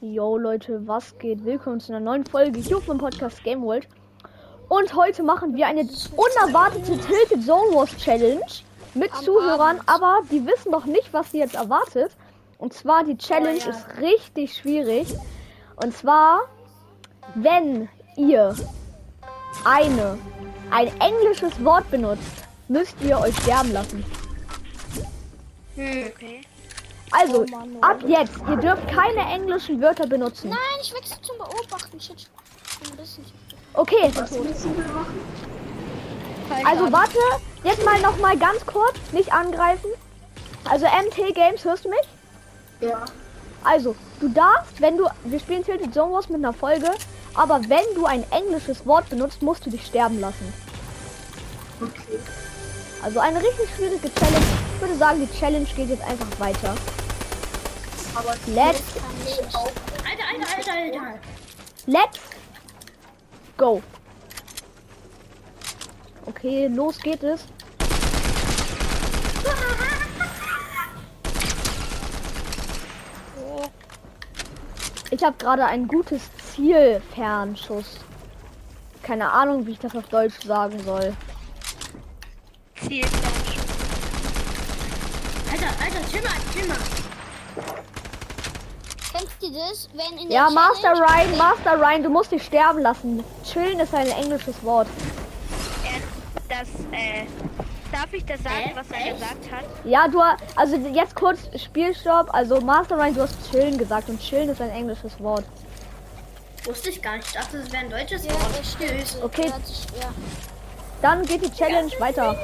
Yo Leute, was geht? Willkommen zu einer neuen Folge hier meinem Podcast Game World. Und heute machen wir eine unerwartete Tilted Zone Wars Challenge mit Am Zuhörern, Abend. aber die wissen noch nicht, was sie jetzt erwartet. Und zwar die Challenge Oh ja. ist richtig schwierig. Und zwar, wenn ihr eine ein englisches Wort benutzt, müsst ihr euch sterben lassen. Hm. Okay. Also, Oh Mann, oh. ab jetzt, ihr dürft keine englischen Wörter benutzen. Nein, ich wechsle zum Beobachten. Shit. Ein bisschen. Okay, also warte, jetzt mal noch mal ganz kurz, nicht angreifen. Also MT Games, hörst du mich? Ja. Also, du darfst, wenn du, wir spielen Tilted Zone Wars mit einer Folge, aber wenn du ein englisches Wort benutzt, musst du dich sterben lassen. Okay. Also eine richtig schwierige Challenge. Ich würde sagen, die Challenge geht jetzt einfach weiter. Aber Let's, auch Alter, Alter, Alter, Alter. let's go. Okay, los geht es. Ich habe gerade ein gutes Zielfernschuss. Keine Ahnung, wie ich das auf Deutsch sagen soll. Zielfernschutz. Alter, Alter, chill mal, chill mal. Das? Wenn in der Ja, Master Challenge- Ryan, Master Ryan, du musst dich sterben lassen. Chillen ist ein englisches Wort. Äh, das, äh, darf ich das sagen, Äh, was er echt? gesagt hat? Ja, du, also jetzt kurz Spielstopp. Also Master Ryan, du hast chillen gesagt und chillen ist ein englisches Wort. Wusste ich gar nicht. Ich dachte, es wäre ein deutsches Ja, Wort. das stimmt. Okay. Ja. Dann geht die Challenge weiter.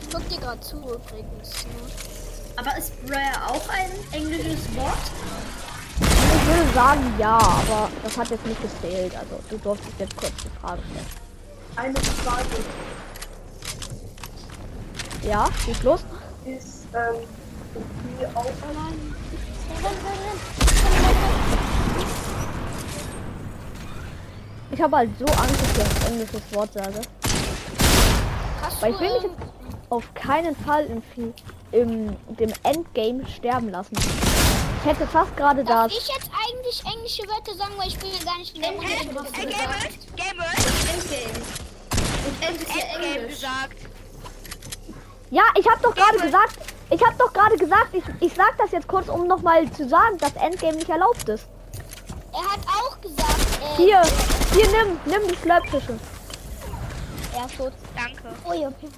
Ich guck dir gerade zu übrigens. Ne? Aber ist Rare auch ein englisches Wort? Ich würde sagen ja, aber das hat jetzt nicht gezählt. Also du durftest jetzt kurz die Frage stellen. eine Frage Ja, schieß los. ist, ähm, die auch Ich habe halt so Angst, dass ich ein englisches Wort sage. Hast Weil ich will mich ähm, auf keinen Fall im, Fi- im dem Endgame sterben lassen. Ich hätte fast gerade Darf das. ich jetzt eigentlich englische Wörter sagen, weil ich bin ja gar nicht in der Runde. Endgame. Endgame gesagt. Ja, ich habe doch gerade gesagt, ich habe doch gerade gesagt, ich, ich sag das jetzt kurz, um nochmal zu sagen, dass Endgame nicht erlaubt ist. Er hat auch gesagt, äh, Hier, hier nimm, nimm die Slurpfische. er ist tot. Danke. Oh ja, okay.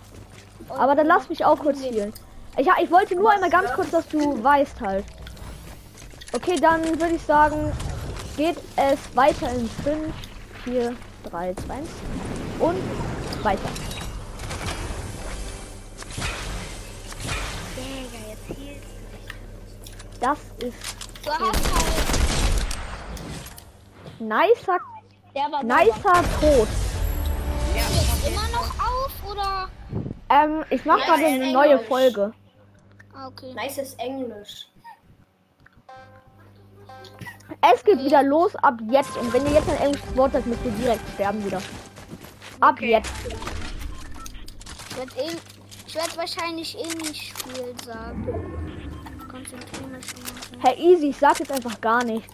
Aber dann lass mich auch kurz spielen. Ich, ich wollte nur einmal ganz kurz, dass du weißt halt. Okay, dann würde ich sagen, geht es weiter in 5, 4, 3, 2, 1 und weiter. Das ist Du hast halt. nicer, Der war nicer Tod. jetzt immer noch auf oder? Ähm, ich mache gerade eine neue Folge. Ah, okay. Nices Englisch. Es geht wieder los ab jetzt. Und wenn ihr jetzt ein englisches Wort sagt, müsst ihr direkt sterben wieder. Ab Okay. jetzt. Ich werde eh, wahrscheinlich eh nicht Spiel sagen. Konzentriere mich schon mal. Herr Easy, ich sag jetzt einfach gar nichts.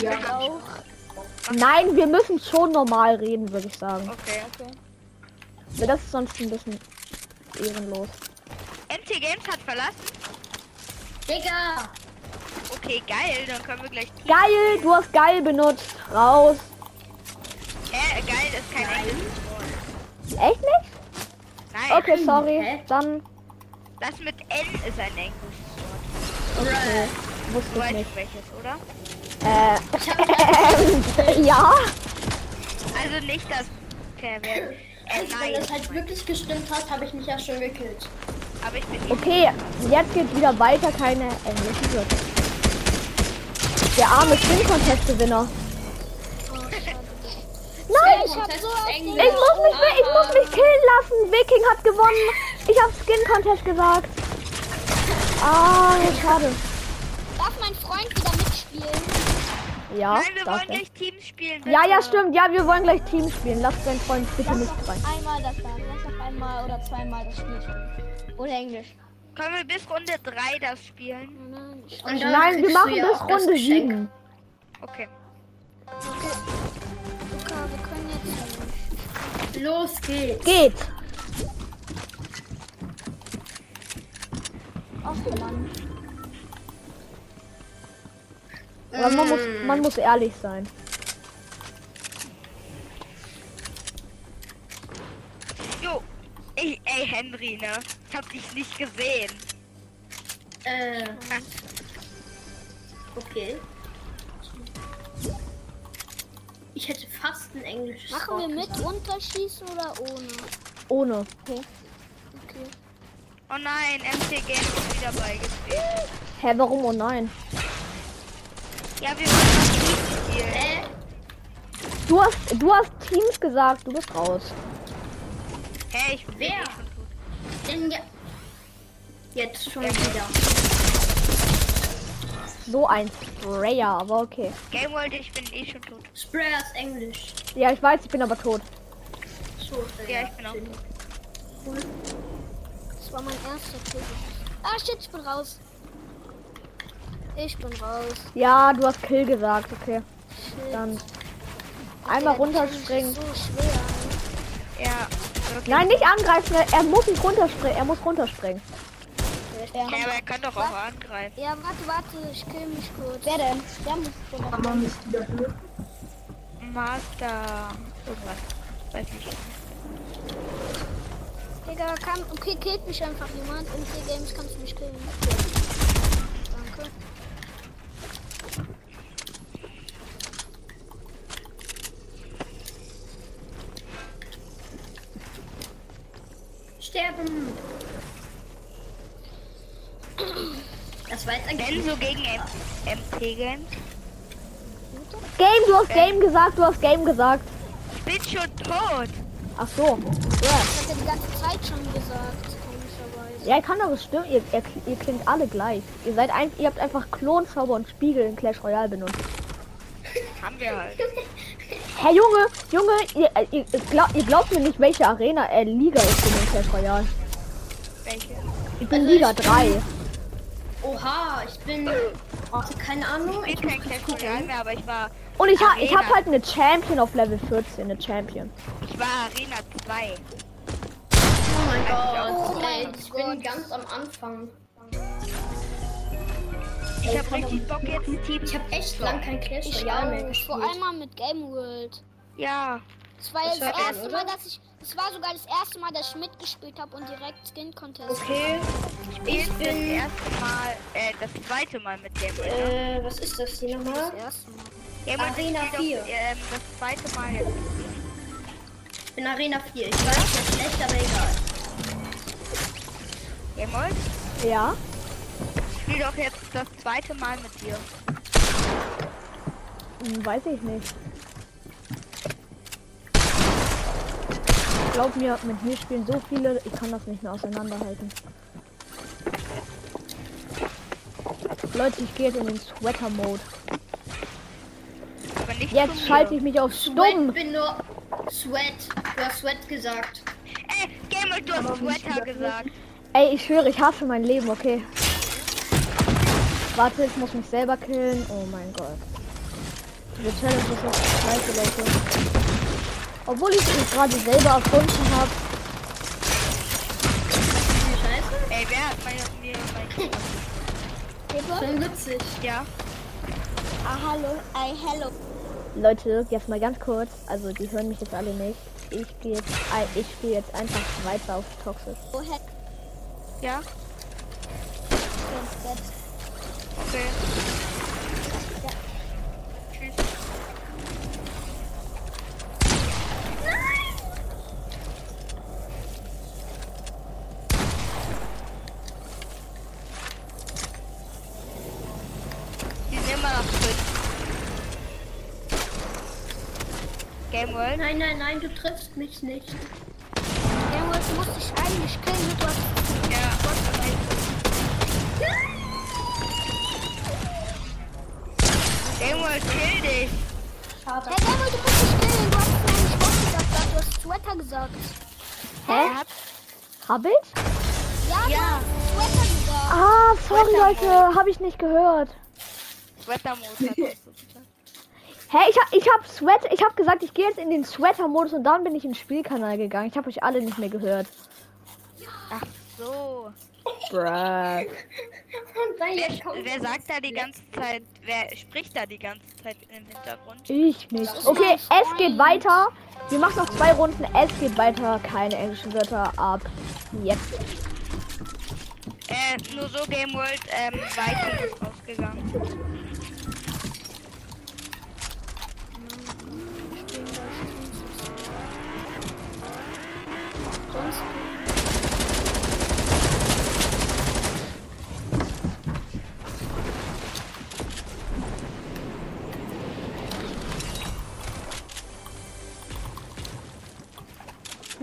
Ja. Auch. Nein, wir müssen schon normal reden, würde ich sagen. Okay. Okay. Weil das ist sonst ein bisschen ehrenlos. MT Games hat verlassen. Digga. Okay, geil. Dann können wir gleich. Geil, du hast geil benutzt. Raus. Äh, geil ist kein englisches Wort. Echt nicht? Nein. Okay, sorry. Hä? Dann Das mit N ist ein englisches Wort. okay. Du wusste ich weißt nicht. welches, oder? Äh, ja. Also nicht das. Okay, wer- äh, Also, wenn nein. das halt wirklich gestimmt hat, habe ich mich ja schon gekillt. Aber ich bin Okay, jetzt geht wieder weiter. Keine englischen Wörter. Der arme Skin Contest Gewinner. Nein, Ich hab so ich muss mich, ich muss mich killen lassen. Viking hat gewonnen. Ich habe Skin Contest gesagt. Ah, schade. Darf mein Freund wieder mitspielen? Ja, Nein, wir darf wollen er. gleich Teams spielen. Ja, ja, bitte. stimmt. Ja, wir wollen gleich Team spielen. Lass deinen Freund bitte doch rein. einmal das sagen. Einmal oder zweimal das Spiel spielen. Oder Englisch. Können wir bis Runde 3 das spielen? Nein, Und dann Nein, wir machen bis Runde Geschenk. 7. Okay. Okay. Luca, wir können jetzt. Los geht's. Geht. Ach Mann. Aber man muss, Mm. man muss ehrlich sein. Ey, ey, Henry, ne? Ich hab dich nicht gesehen. Äh. Okay. Ich hätte fast ein englisches Machen Wort wir mit gesagt. Unterschießen oder ohne? Ohne. Okay. Oh nein, MC Game ist wieder beigetreten. Hä, warum? Oh nein. Ja, wir wollen mal Team spielen. Äh, Du hast, du hast Teams gesagt, du bist raus. Ich bin Wer? eh schon tot. denn ja. Jetzt schon wieder. So ein Sprayer, aber okay. Game World, ich bin eh schon tot. Sprayer ist Englisch. Ja, ich weiß, ich bin aber tot. So, Ja, ich bin auch tot. Das war mein erster Kill. Ah, shit, ich bin raus. Ich bin raus. Ja, du hast Kill gesagt, okay. Shit. Dann einmal Challenge runterspringen. ist So schwer. Ja. Okay. Nein, nicht angreifen, er- muss nicht runterspringen, er muss runterspringen. Ja, aber er kann doch auch angreifen. Ja, warte, warte, ich kill mich kurz. Wer denn? Der muss oder? Master. Irgendwas. Weiß nicht. Digga, kann. Okay, killt mich einfach jemand. In vier Games kannst du mich killen. Danke. Sterben. Das war jetzt. Wenn so gegen M MC Game. Game, du hast Game gesagt, du hast Game gesagt. Ich bin schon tot. Ach so. Ja, Das hat er die ganze Zeit schon gesagt, ja kann doch bestimmt, ihr, ihr, ihr klingt alle gleich. Ihr seid ein, ihr habt einfach Klonzauber und Spiegel in Clash Royale benutzt. Haben wir halt. Hey Junge, Junge, ihr, äh, ihr, ihr, glaub, ihr glaubt mir nicht, welche Arena, äh, Liga ich bin in Clash Royale. Welche? Ich bin Also Liga ich bin- 3. Oha, ich bin. Also keine Ahnung. Ich bin kein Clash Royale mehr, aber ich war. Und ich, ha, ich hab halt eine Champion auf Level 14, eine Champion. Ich war Arena 2. Oh mein Oh Gott. Ey, ich bin ganz am Anfang. Ich hab richtig Bock jetzt Team. Ich habe echt lang kein Clash Ich Royale mehr gespielt. Vor allem mal mit Game World. Ja. Das war Das jetzt das erste? Mal, dass ich. Es war sogar das erste Mal, dass ich mitgespielt habe und direkt Skin Contest. Okay. Ich Ich bin das erste Mal, äh, das zweite Mal mit dem. Äh, Äh, was ist das hier nochmal? Das erste Mal. Jemand Arena spielt 4. Auch, ähm, das zweite Mal jetzt. Ich bin Arena 4. Ich weiß, das ist schlecht, aber egal. Jemand? Ja? Ich spiel doch jetzt das zweite Mal mit dir. Hm, weiß ich nicht. Glaub mir, mit mir spielen so viele, ich kann das nicht mehr auseinanderhalten. Leute, ich gehe jetzt in den Sweater-Mode. Jetzt schalte ich mich auf stumm. bin nur. Sweat. Du hast Sweat gesagt. Ey, Game du hast Sweater gesagt. Ey, ich schwöre, ich hasse mein Leben, okay. Warte, ich muss mich selber killen. Oh mein Gott. Diese Challenge ist jetzt scheiße, Leute. Obwohl ich sie gerade selber erfunden habe. Scheiße. Ey, wer hat mir Schon witzig. Ja. Ah, hallo. Ey, hello. Leute, jetzt mal ganz kurz. Also, die hören mich jetzt alle nicht. Ich gehe jetzt, ich gehe jetzt einfach weiter auf Toxisch. Woher Ja. Okay. Tschüss. Die sind immer noch fünf. Game World? Nein, nein, nein, du triffst mich nicht. Game World musste ich eigentlich killen. Du hast Ja. Game World, kill dich. Schade. Hey, Game World, du musst dich killen. Du hast mir eigentlich Bock gesagt. Du hast Sweater gesagt. Hä? Hat Hab ich? Ja, Ja. du Sweater gesagt. Ah, sorry Leute, habe ich nicht gehört. Sweater-Modus Hä, ich hab, ich hab Sweat, ich hab gesagt, ich gehe jetzt in den Sweater-Modus und dann bin ich ins Spielkanal gegangen. Ich habe euch alle nicht mehr gehört. Ach so. Bruh. Wer, wer sagt da die ganze Zeit, wer spricht da die ganze Zeit im Hintergrund? Ich nicht. Okay, es geht weiter. Wir machen noch zwei Runden. Es geht weiter. Keine englischen Wörter ab. Jetzt. Äh, nur so Game World, ähm, Viking ist rausgegangen.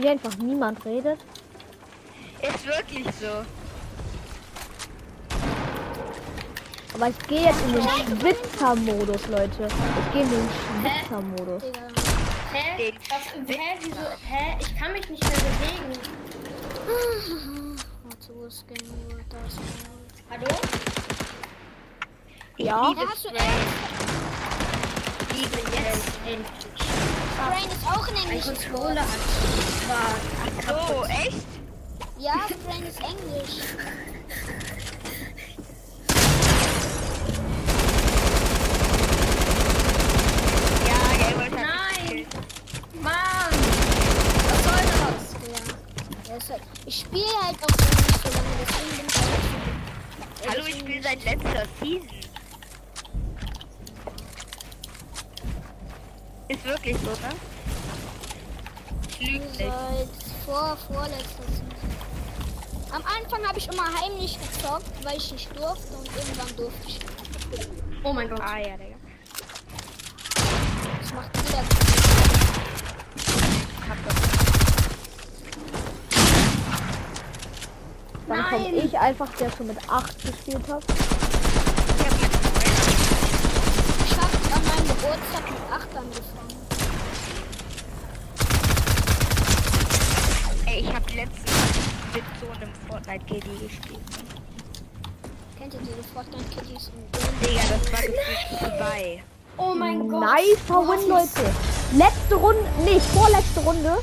Wie einfach niemand redet. Ist wirklich so. Aber ich gehe jetzt in den Schwitzer-Modus, Leute. Ich gehe in den Schwitzer-Modus. Hä? Was, hä? Wieso? Hä? Ich kann mich nicht mehr bewegen. Hallo? Ich Ja. liebe Ja, hast du Spray. Liebe Jetzt endlich. Brain ist auch in Englisch. Controller hat war So, kaputt. echt? Ja, Brain ist Englisch. Ja, Game World hat Nein! Mann! Was soll das? Ja. ja ist ich spiele halt auch noch nicht so lange, deswegen bin ich. Hallo, ich spiele seit letzter Season. Ist wirklich so, ne? Ich lüge nicht. Seit vor, vorletzter Season. Am Anfang habe ich immer heimlich gezockt, weil ich nicht durfte und irgendwann durfte ich. Oh mein Gott. Ah ja, Digga. Das macht jeder. Dann komme ich einfach, der schon mit 8 gespielt hat. Ich hab jetzt Ich habe an meinem Geburtstag mit 8 angefangen. neun. Ey, ich hab letztens mit so einem Fortnite KD gespielt. Kennt ihr diese Fortnite-Kiddies? Digga, das war gefühlt zwei. Oh mein Gott. Nicer Du hast Win, Leute. Letzte Runde, nicht vorletzte Runde.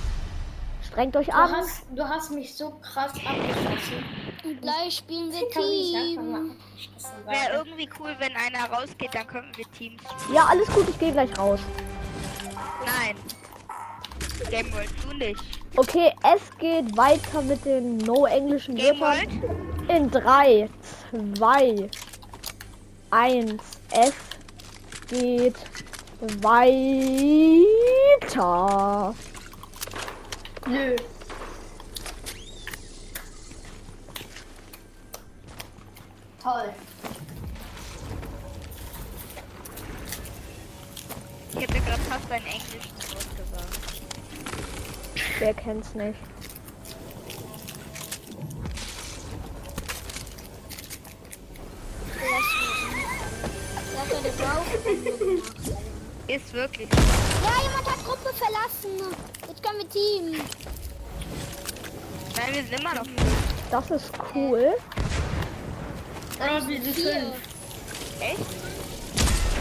Strengt euch Du an. hast, du hast mich so krass abgeschossen. Und gleich spielen wir Team. Wäre irgendwie cool, wenn einer rausgeht, dann könnten wir Teams. Ja, alles gut, ich gehe gleich raus. Nein. Game World, du nicht. Okay, es geht weiter mit den no-englischen Game Wörtern. In 3, 2, 1. Es geht weiter. Nö. Toll. Ich hätte gerade fast einen englischen Wort gesagt. Wer kennt's nicht? Ja, der braucht. Ist wirklich. Ja, jemand hat Gruppe verlassen. Jetzt können wir Team. Nein, wir sind immer noch. Das ist cool. Oh, wir sind Vier. fünf. Echt?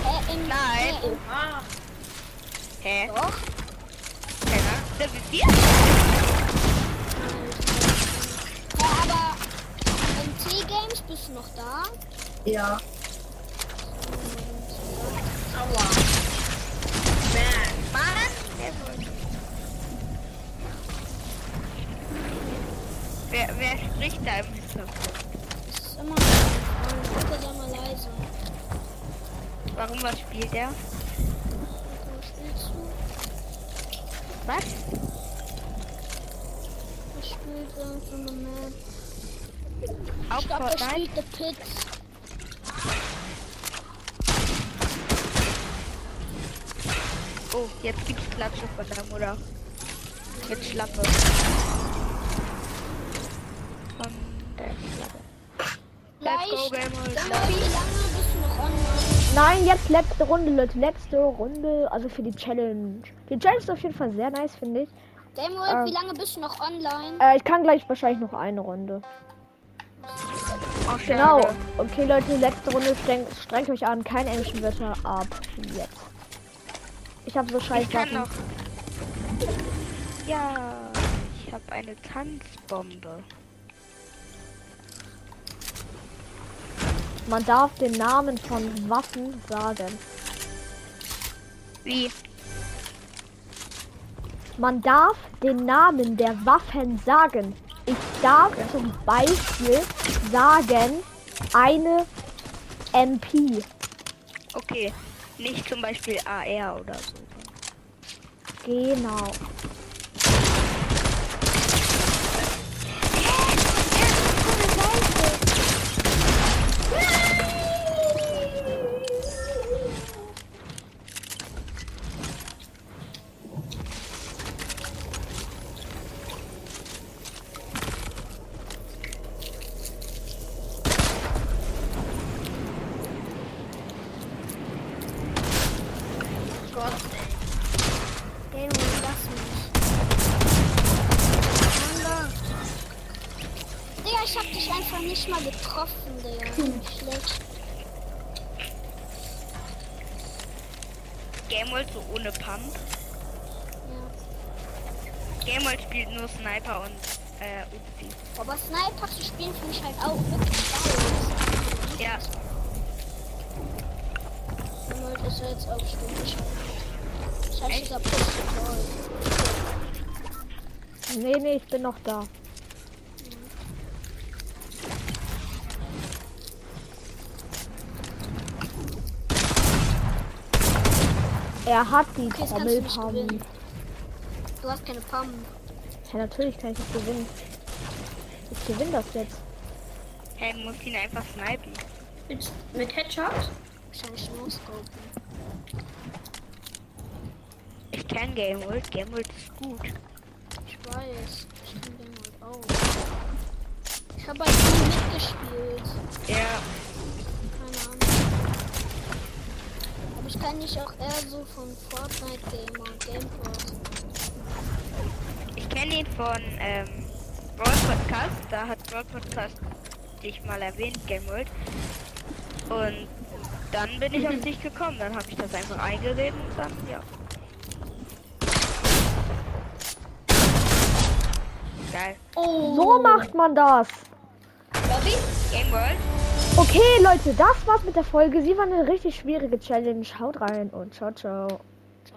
Äh, in, Nein. Äh, in, Ah, Hä? doch. Keiner? Sind vier? Ja, aber im T-Games bist du noch da? ja. Aua. Wer, wer spricht da im Hintergrund? Das ist immer noch. Bitte sei mal leise. Warum, was spielt er? Was spielst du? Was? Spielt er für eine Map? Auch Ich glaube, er spielt The Pit. Oh, jetzt gibt's Klatsche von der Mutter. Mit Schlappe. Von der Schlappe. Let's go, Leicht. Game World. Sag mal, wie lange bist du noch online? Nein, jetzt letzte Runde, Leute. Letzte Runde. Also für die Challenge. Die Challenge ist auf jeden Fall sehr nice, finde ich. World, Ähm. wie lange bist du noch online? Äh, ich kann gleich wahrscheinlich noch eine Runde. Oh, Genau. schade. Okay, Leute, letzte Runde. Strengt, strengt euch an. Keine englischen Wörter ab. Jetzt. Ich habe so scheiß Ich kann noch. Ja, ich habe eine Tanzbombe. Man darf den Namen von Waffen sagen. Wie? Man darf den Namen der Waffen sagen. Ich darf zum Beispiel sagen eine MP. Okay. Nicht zum Beispiel AR oder so. Genau. Gott, Game, lass mich. Mann, Digga, ich einfach nicht mal getroffen, Digga. Schlecht. Gameworld so ohne Pump. Ja. Gameworld spielt nur Sniper und äh, Uzi. Aber Sniper zu spielen finde ich halt auch wirklich geil. Ja, Emerald ist ja jetzt auch. Das heißt, dieser Push toll. Nee, nee, ich bin noch da. Er hat die Okay, kannst du nicht Trommelpump. gewinnen. Du hast keine Pump. Ja, natürlich kann ich das gewinnen. Ich gewinne das jetzt. hey, muss ihn einfach snipen. mit, mit Headshot? Wahrscheinlich no-scopen. Ich kenn Gameworld. Gameworld ist gut. Ich weiß. Ich kann den halt auch. Ich habe halt nie mitgespielt. Ja, Keine Ahnung. Aber ich kann nicht auch eher so von Fortnite Gamer und ich kenne ihn von ähm, Brawl Podcast. Da hat Brawl Podcast dich mal erwähnt, Gameworld. Und dann bin ich auf dich gekommen. Dann habe ich das einfach eingegeben und dann, ja. Geil. Oh. So macht man das. Lobby? Gameworld. Okay, Leute, das war's mit der Folge. Sie war eine richtig schwierige Challenge. Haut rein und ciao, ciao.